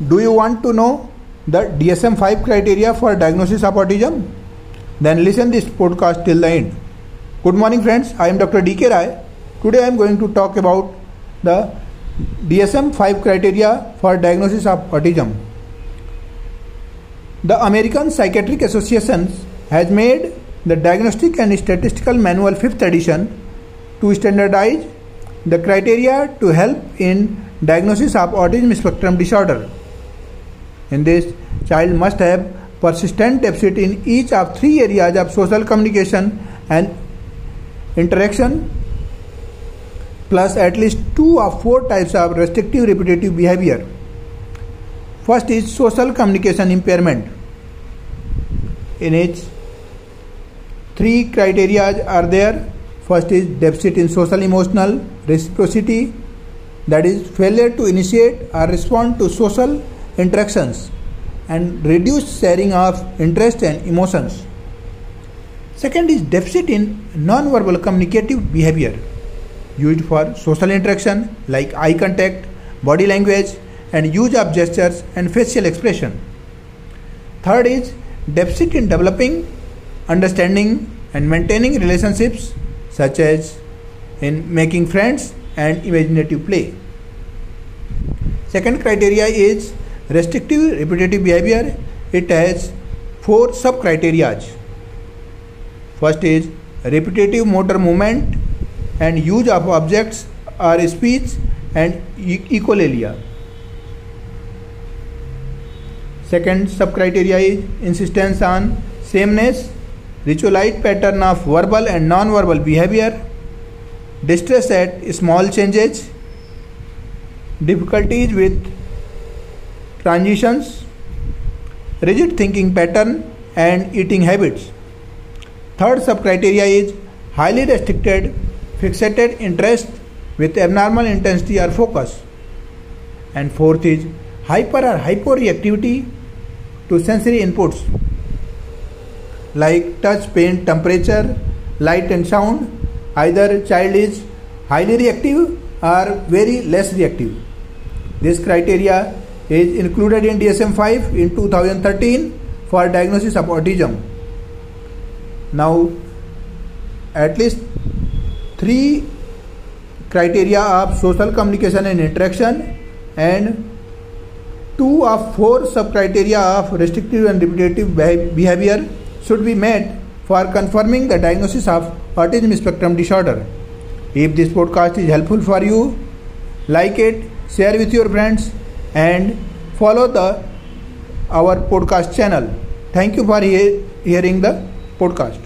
Do you want to know the DSM 5 criteria for diagnosis of autism? Then listen this podcast till the end. Good morning friends, I am Dr. DK Rai. Today I am going to talk about the DSM 5 criteria for diagnosis of autism. The American Psychiatric Association has made the Diagnostic and Statistical Manual 5th edition to standardize the criteria to help in diagnosis of autism spectrum disorder. In this, child must have persistent deficit in each of three areas of social communication and interaction plus at least two of four types of restrictive repetitive behavior. First is social communication impairment. In its three criteria are there. First is deficit in social emotional reciprocity, that is, failure to initiate or respond to social interactions, and reduced sharing of interest and emotions. Second is deficit in non-verbal communicative behavior used for social interaction like eye contact, body language, and use of gestures and facial expression. Third is deficit in developing understanding and maintaining relationships such as in making friends and imaginative play. Second criteria is restrictive repetitive behavior. It has four sub criteria. First is repetitive motor movement and use of objects or speech and echolalia. Second sub criteria is insistence on sameness ritualized pattern of verbal and non-verbal behavior, distress at small changes, difficulties with transitions, rigid thinking pattern and eating habits. Third sub-criteria is highly restricted fixated interest with abnormal intensity or focus. And fourth is hyper or hyporeactivity to sensory inputs like touch, pain, temperature, light and sound. Either child is highly reactive or very less reactive. This criteria is included in DSM-5 in 2013 for diagnosis of autism. Now, at least three criteria of social communication and interaction and two of four sub criteria of restrictive and repetitive behavior should be met for confirming the diagnosis of autism spectrum disorder. If this podcast is helpful for you, like it, share with your friends, and follow the our podcast channel. Thank you for he- hearing the podcast.